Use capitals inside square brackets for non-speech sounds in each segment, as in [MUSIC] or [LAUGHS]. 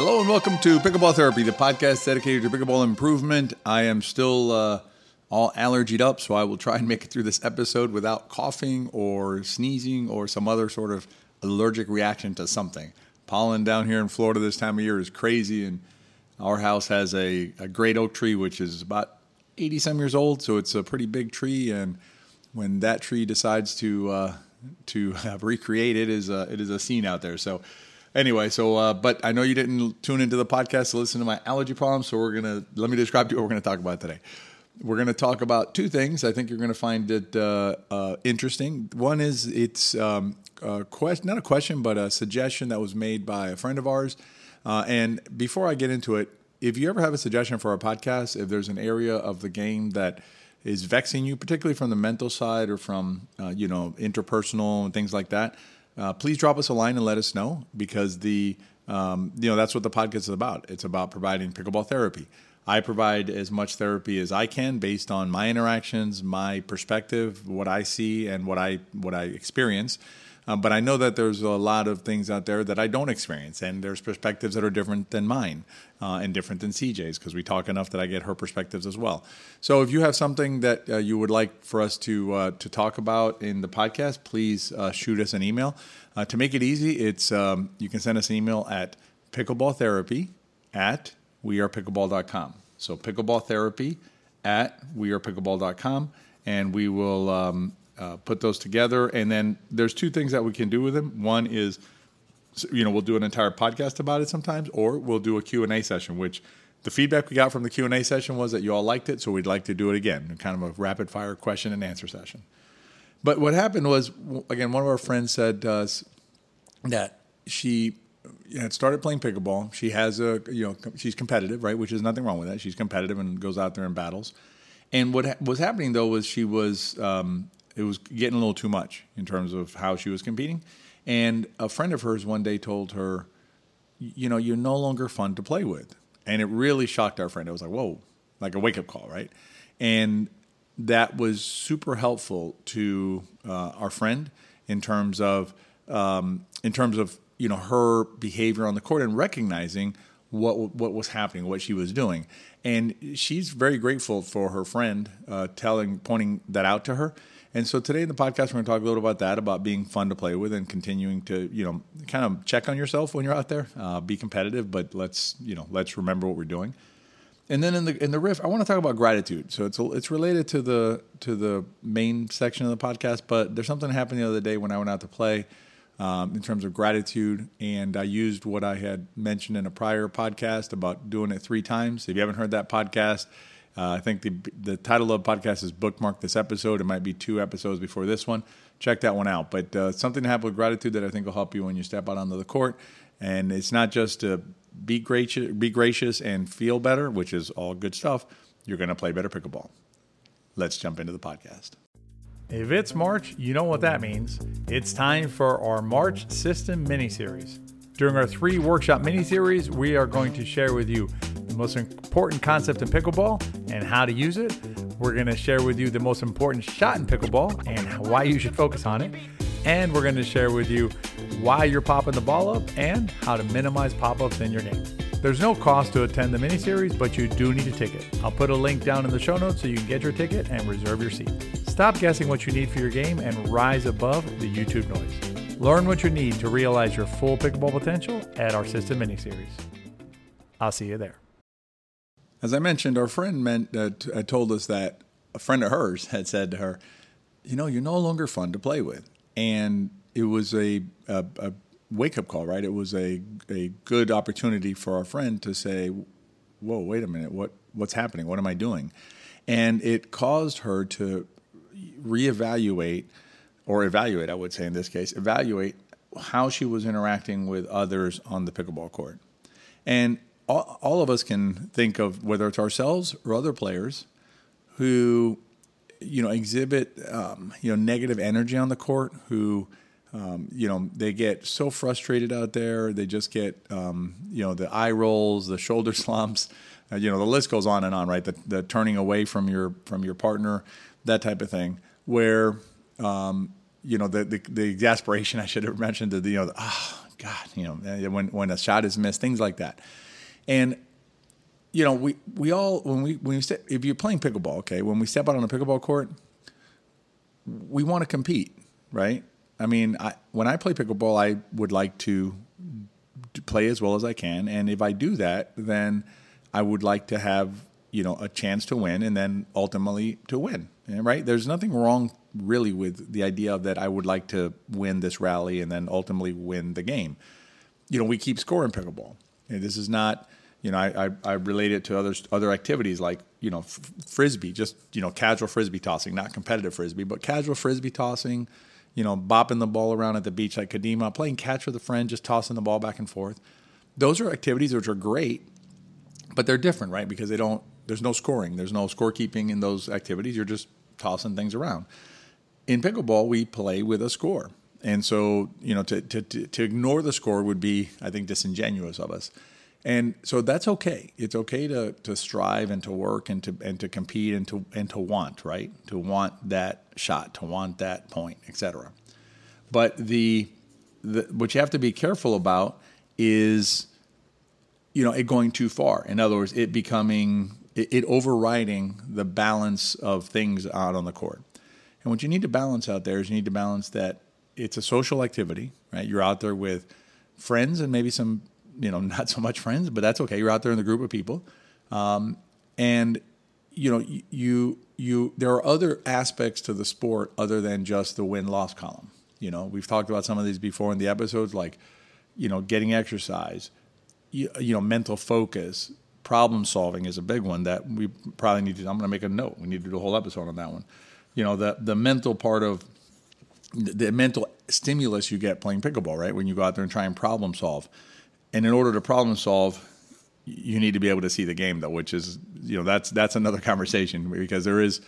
Hello and welcome to Pickleball Therapy, the podcast dedicated to pickleball improvement. I am still uh, all allergied up, so I will try and make it through this episode without coughing or sneezing or some other sort of allergic reaction to something. Pollen down here in Florida this time of year is crazy, and our house has a, a great oak tree, which is about 80 some years old, so it's a pretty big tree. And when that tree decides to uh, to [LAUGHS] recreate it, is a, it is a scene out there. So anyway, so uh, but I know you didn't tune into the podcast to listen to my allergy problems, so we're gonna let me describe to you what we're gonna talk about today. We're going to talk about two things. I think you're going to find it uh, uh, interesting. One is it's um, a question, not a question, but a suggestion that was made by a friend of ours. Uh, and before I get into it, if you ever have a suggestion for our podcast, if there's an area of the game that is vexing you, particularly from the mental side or from uh, you know interpersonal and things like that, uh, please drop us a line and let us know because the um, you know that's what the podcast is about. It's about providing pickleball therapy. I provide as much therapy as I can based on my interactions, my perspective, what I see, and what I what I experience. Uh, but I know that there's a lot of things out there that I don't experience, and there's perspectives that are different than mine uh, and different than CJ's because we talk enough that I get her perspectives as well. So if you have something that uh, you would like for us to uh, to talk about in the podcast, please uh, shoot us an email. Uh, to make it easy, it's um, you can send us an email at pickleballtherapy at wearepickleball.com. So pickleballtherapy at wearepickleball.com, and we will um, uh, put those together. And then there's two things that we can do with them. One is, you know, we'll do an entire podcast about it sometimes, or we'll do a Q&A session, which the feedback we got from the Q&A session was that you all liked it, so we'd like to do it again, kind of a rapid fire question and answer session. But what happened was, again, one of our friends said to us that she had started playing pickleball. She has a, you know, she's competitive, right? Which is nothing wrong with that. She's competitive and goes out there and battles. And what was happening though was she was, um, it was getting a little too much in terms of how she was competing. And a friend of hers one day told her, you know, you're no longer fun to play with. And it really shocked our friend. It was like, whoa, like a wake up call, right? And that was super helpful to uh, our friend in terms of, um, in terms of you know her behavior on the court and recognizing what what was happening, what she was doing, and she's very grateful for her friend uh, telling, pointing that out to her. And so today in the podcast, we're going to talk a little about that, about being fun to play with and continuing to, you know, kind of check on yourself when you're out there. Uh, be competitive, but let's, you know, let's remember what we're doing. And then in the in the riff, I want to talk about gratitude. So it's it's related to the to the main section of the podcast, but there's something happened the other day when I went out to play um, in terms of gratitude. And I used what I had mentioned in a prior podcast about doing it three times. If you haven't heard that podcast, uh, I think the the title of the podcast is bookmark this episode. It might be two episodes before this one. Check that one out. But uh, something to have with gratitude that I think will help you when you step out onto the court. And it's not just to be gracious, be gracious and feel better, which is all good stuff. You're going to play better pickleball. Let's jump into the podcast. If it's March, you know what that means. It's time for our March System mini series. During our three workshop mini series, we are going to share with you the most important concept in pickleball and how to use it. We're going to share with you the most important shot in pickleball and why you should focus on it. And we're going to share with you why you're popping the ball up and how to minimize pop ups in your game. There's no cost to attend the mini series, but you do need a ticket. I'll put a link down in the show notes so you can get your ticket and reserve your seat. Stop guessing what you need for your game and rise above the YouTube noise. Learn what you need to realize your full pickleball potential at our system mini series. I'll see you there. As I mentioned, our friend meant, uh, t- uh, told us that a friend of hers had said to her, "You know, you're no longer fun to play with," and it was a, a, a wake up call, right? It was a a good opportunity for our friend to say, "Whoa, wait a minute, what what's happening? What am I doing?" And it caused her to reevaluate or evaluate, I would say in this case, evaluate how she was interacting with others on the pickleball court. And all, all of us can think of whether it's ourselves or other players who, you know, exhibit um, you know negative energy on the court, who um, you know, they get so frustrated out there. They just get, um, you know, the eye rolls, the shoulder [LAUGHS] slumps. Uh, you know, the list goes on and on, right? The, the, turning away from your from your partner, that type of thing. Where, um, you know, the, the, the exasperation. [LAUGHS] I should have mentioned the you know, the, ah, God, you know, when when a shot is missed, things like that. And you know, we we all when we when we step, if you're playing pickleball, okay, when we step out on a pickleball court, we want to compete, right? I mean, I, when I play pickleball, I would like to, to play as well as I can, and if I do that, then I would like to have you know a chance to win, and then ultimately to win. Eh, right? There's nothing wrong really with the idea of that I would like to win this rally and then ultimately win the game. You know, we keep scoring pickleball. This is not you know, I, I, I, relate it to other other activities like you know f- frisbee, just you know casual frisbee tossing, not competitive frisbee, but casual frisbee tossing. You know, bopping the ball around at the beach like Kadima, playing catch with a friend, just tossing the ball back and forth. Those are activities which are great, but they're different, right? Because they don't. There's no scoring. There's no scorekeeping in those activities. You're just tossing things around. In pickleball, we play with a score, and so you know to to to ignore the score would be, I think, disingenuous of us. And so that's okay. It's okay to to strive and to work and to and to compete and to and to want, right? To want that shot, to want that point, etc. But the, the what you have to be careful about is you know, it going too far. In other words, it becoming it, it overriding the balance of things out on the court. And what you need to balance out there is you need to balance that it's a social activity, right? You're out there with friends and maybe some you know, [LAUGHS] not so much friends, but that's okay. You're out there in the group of people, um, and you know, you you there are other aspects to the sport other than just the win loss column. You know, we've talked about some of these before in the episodes, like you know, getting exercise, you, you know, mental focus, problem solving is a big one that we probably need to. I'm going to make a note. We need to do a whole episode on that one. You know, the the mental part of the mental stimulus you get playing pickleball, right? When you go out there and try and problem solve and in order to problem solve, you need to be able to see the game though, which is you know that's that's another [LAUGHS] conversation because there is,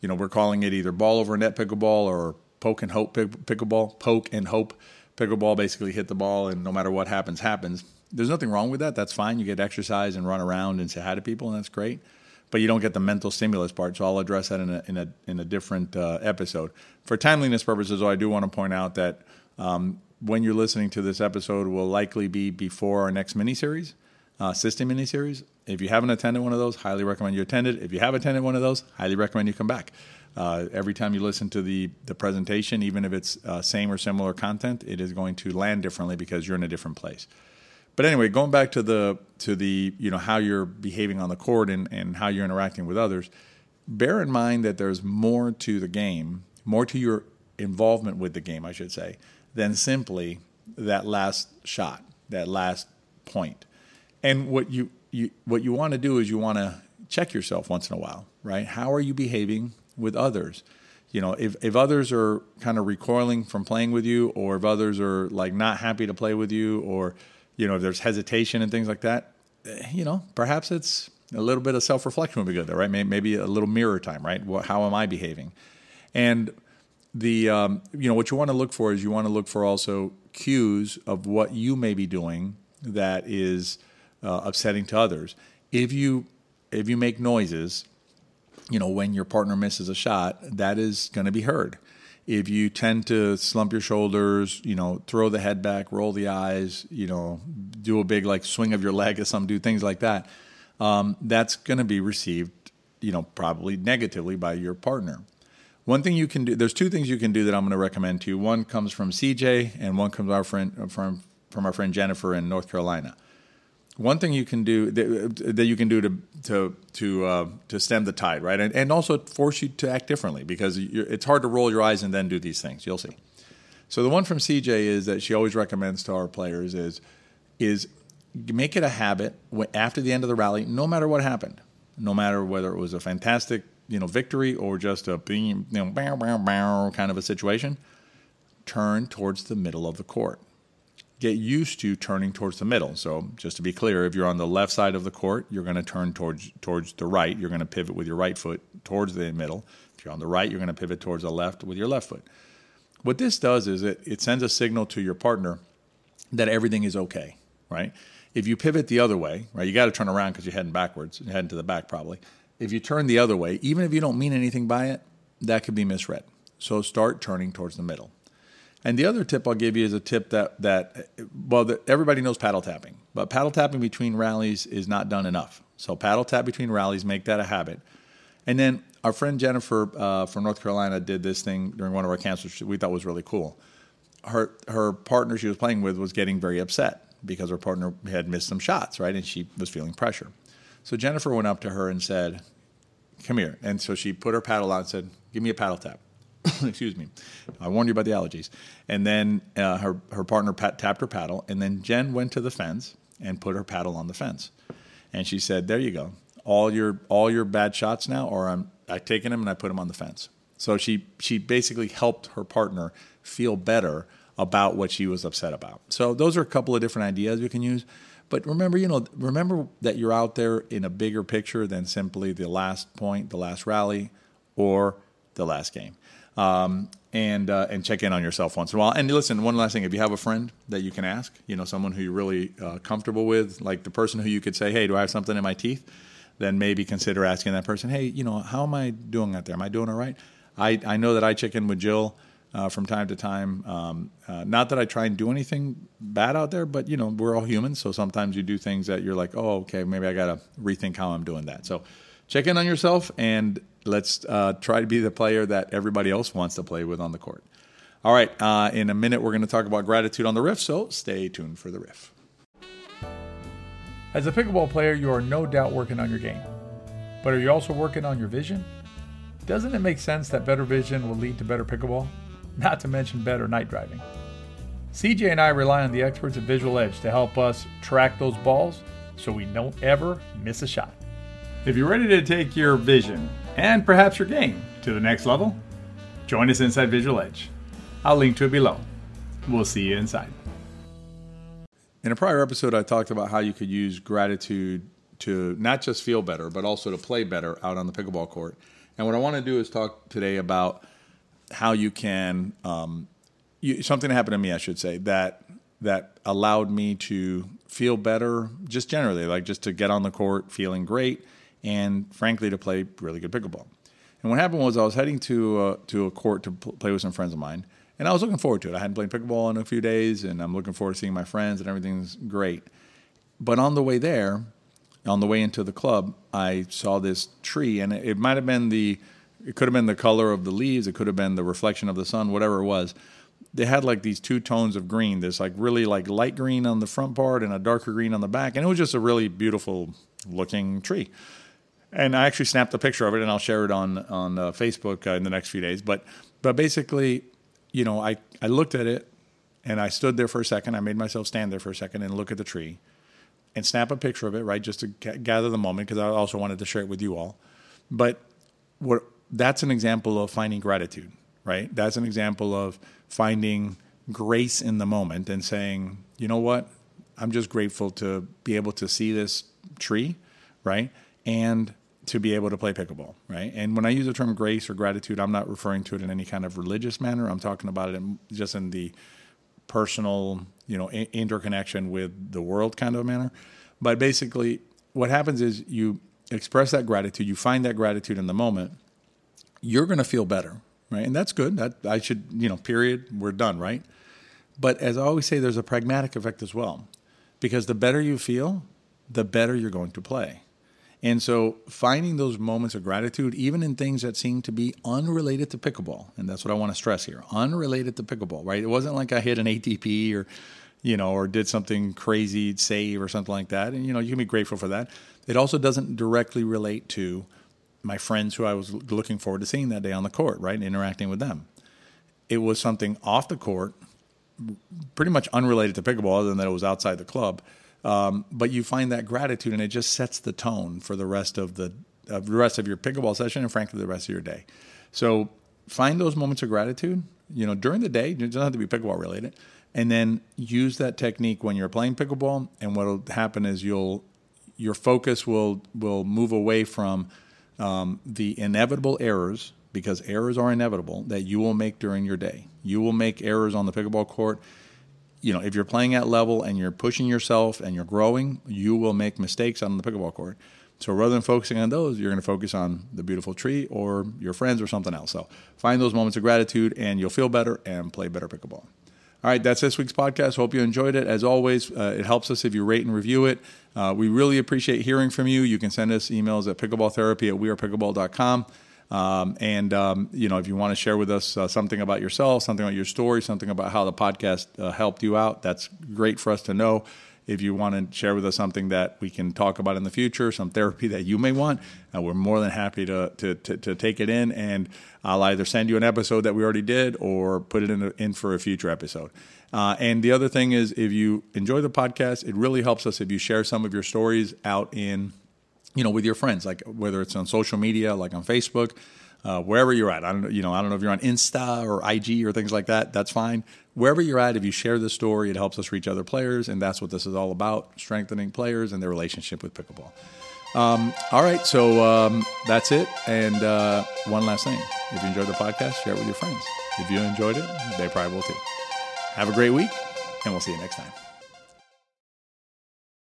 you know, we're calling it either ball over net pickleball or poke and hope pickleball, poke and hope pickleball. Basically, hit the ball and no matter what happens, happens. There's nothing wrong with that. That's fine. You get exercise and run around and say hi to people, and that's great. But you don't get the mental stimulus part. So I'll address that in a in a in a different uh, episode. For timeliness purposes, though, I do want to point out that um, when you're listening to this episode will likely be before our next miniseries, uh, system miniseries. If you haven't attended one of those, highly recommend you attend it. If you have attended one of those, highly recommend you come back. Uh, every time you listen to the the presentation, even if it's uh, same or similar content, it is going to land differently because you're in a different place. But anyway, going back to the to the you know how you're behaving on the court and, and how you're interacting with others, bear in mind that there's more to the game, more to your involvement with the game, I should say, than simply that last shot, that last point. And what you, you what you want to do is you want to check yourself once in a while, right? How are you behaving with others? You know, if, if others are kind of recoiling from playing with you, or if others are like not happy to play with you, or you know, if there's hesitation and things like that, eh, you know, perhaps it's a little bit of self reflection would be good there, right? Maybe a little mirror time, right? How am I behaving? And the um, you know what you want to look for is you want to look for also cues of what you may be doing that is uh, upsetting to others. If you if you make noises, you know when your partner misses a shot, that is going to be heard. If you tend to slump your shoulders, you know, throw the head back, roll the eyes, you know, do a big like swing of your leg as some do things like that, um, that's going to be received, you know, probably negatively by your partner. One thing you can do, there's two things you can do that I'm going to recommend to you. One comes from CJ, and one comes our friend from from our friend Jennifer in North Carolina. One thing you can do that, that you can do to to to uh, to stem the tide, right, and, and also force you to act differently because it's hard to roll your eyes and then do these things. You'll see. So the one from CJ is that she always recommends to our players is is make it a habit after the end of the rally, no matter what happened, no matter whether it was a fantastic you know victory or just a you know bow, bow, bow kind of a situation, turn towards the middle of the court. Get used to turning towards the middle. So just to be clear, if you're on the left side of the court, you're going to turn towards towards the right. You're going to pivot with your right foot towards the middle. If you're on the right, you're going to pivot towards the left with your left foot. What this does is it, it sends a signal to your partner that everything is okay, right? If you pivot the other way, right, you got to turn around because you're heading backwards, you're heading to the back probably if you turn the other way, even if you don't mean anything by it, that could be misread. So start turning towards the middle. And the other tip I'll give you is a tip that that well, that everybody knows paddle tapping, but paddle tapping between rallies is not done enough. So paddle tap between rallies, make that a habit. And then our friend Jennifer uh, from North Carolina did this thing during one of our which we thought was really cool. Her her partner she was playing with was getting very upset because her partner had missed some shots, right, and she was feeling pressure. So Jennifer went up to her and said, "Come here." And so she put her paddle out and said, "Give me a paddle tap." [COUGHS] Excuse me. I warned you about the allergies. And then uh, her her partner pat, tapped her paddle, and then Jen went to the fence and put her paddle on the fence, and she said, "There you go. All your all your bad shots now, or I'm I've taken them and I put them on the fence." So she she basically helped her partner feel better about what she was upset about. So those are a couple of different ideas you can use. But remember, you know, remember that you're out there in a bigger picture than simply the last point, the last rally, or the last game um, and uh, and check in on yourself once in a while. And listen, one last thing: if you have a friend that you can ask, you know, someone who you're really uh, comfortable with, like the person who you could say, "Hey, do I have something in my teeth?" Then maybe consider asking that person, "Hey, you know, how am I doing out there? Am I doing all right?" I I know that I check in with Jill. Uh, from time to time, um, uh, not that I try and do anything bad out there, but you know we're all humans, so sometimes you do things that you're like, oh, okay, maybe I got to rethink how I'm doing that. So check in on yourself and let's uh, try to be the player that everybody else wants to play with on the court. All right, uh, in a minute, we're going to talk about gratitude on the riff, so stay tuned for the riff. As a pickleball player, you are no doubt working on your game. But are you also working on your vision? Doesn't it make sense that better vision will lead to better pickleball? Not to mention better night driving. CJ and I rely on the experts at Visual Edge to help us track those balls so we don't ever miss a shot. If you're ready to take your vision and perhaps your game to the next level, join us inside Visual Edge. I'll link to it below. We'll see you inside. In a prior episode, I talked about how you could use gratitude to not just feel better, but also to play better out on the pickleball court. And what I want to do is talk today about how you can um, you, something happened to me, I should say that that allowed me to feel better, just generally, like just to get on the court feeling great and frankly to play really good pickleball. And what happened was I was heading to uh, to a court to pl- play with some friends of mine, and I was looking forward to it. I hadn't played pickleball in a few days, and I'm looking forward to seeing my friends, and everything's great. But on the way there, on the way into the club, I saw this tree, and it, it might have been the, it could have been the color of the leaves, it could have been the reflection of the sun, whatever it was. They had like these two tones of green, this like really like light green on the front part and a darker green on the back, and it was just a really beautiful looking tree and I actually snapped a picture of it, and I'll share it on on uh, Facebook uh, in the next few days. But but basically, you know, I I looked at it, and I stood there for a second. I made myself stand there for a second and look at the tree, and snap a picture of it, right, just to g- gather the moment because I also wanted to share it with you all. But what that's an example of finding gratitude, right? That's an example of finding grace in the moment and saying, you know what, I'm just grateful to be able to see this tree, right? And to be able to play pickleball, right? And when I use the term grace or gratitude, I'm not referring to it in any kind of religious manner. I'm talking about it in, just in the personal, you know, interconnection with the world kind of manner. But basically, what happens is you express that gratitude, you find that gratitude in the moment, you're going to feel better, right? And that's good. That I should, you know, period, we're done, right? But as I always say, there's a pragmatic effect as well. Because the better you feel, the better you're going to play. And so finding those moments of gratitude, even in things that seem to be unrelated to pickleball, and that's what I want to stress here unrelated to pickleball, right? It wasn't like I hit an ATP or, you know, or did something crazy save or something like that. And, you know, you can be grateful for that. It also doesn't directly relate to my friends who I was looking forward to seeing that day on the court, right? And Interacting with them. It was something off the court, pretty much unrelated to pickleball, other than that it was outside the club um, but you find that gratitude, and it just sets the tone for the rest of the of the rest of your pickleball session, and frankly, the rest of your day. So find those moments of gratitude. You know, during the day, it doesn't have to be pickleball related, and then use that technique when you're playing pickleball. And what'll happen is you'll your focus will will move away from um, the inevitable errors because errors are inevitable that you will make during your day. You will make errors on the pickleball court you know, if you're playing at level and you're pushing yourself and you're growing, you will make mistakes on the pickleball court. So rather than focusing on those, you're going to focus on the beautiful tree or your friends or something else. So find those moments of gratitude and you'll feel better and play better pickleball. All right, that's this week's podcast. Hope you enjoyed it. As always, uh, it helps us if you rate and review it. Uh, we really appreciate hearing from you. You can send us emails at pickleballtherapy at wearepickleball.com. Um, and um, you know, if you want to share with us uh, something about yourself, something about your story, something about how the podcast uh, helped you out, that's great for us to know. If you want to share with us something that we can talk about in the future, some therapy that you may want, uh, we're more than happy to, to, to, to, take it in. And I'll either send you an episode that we already did or put it in, a, in for a future episode. Uh, and the other thing is, if you enjoy the podcast, it really helps us if you share some of your stories out in you know, with your friends, like whether it's on social media, like on Facebook, uh, wherever you're at. I don't, you know, I don't know if you're on Insta or IG or things like that. That's fine. Wherever you're at, if you share the story, it helps us reach other players, and that's what this is all about: strengthening players and their relationship with pickleball. Um, all right, so um, that's it. And uh, one last thing: if you enjoyed the podcast, share it with your friends. If you enjoyed it, they probably will too. Have a great week, and we'll see you next time.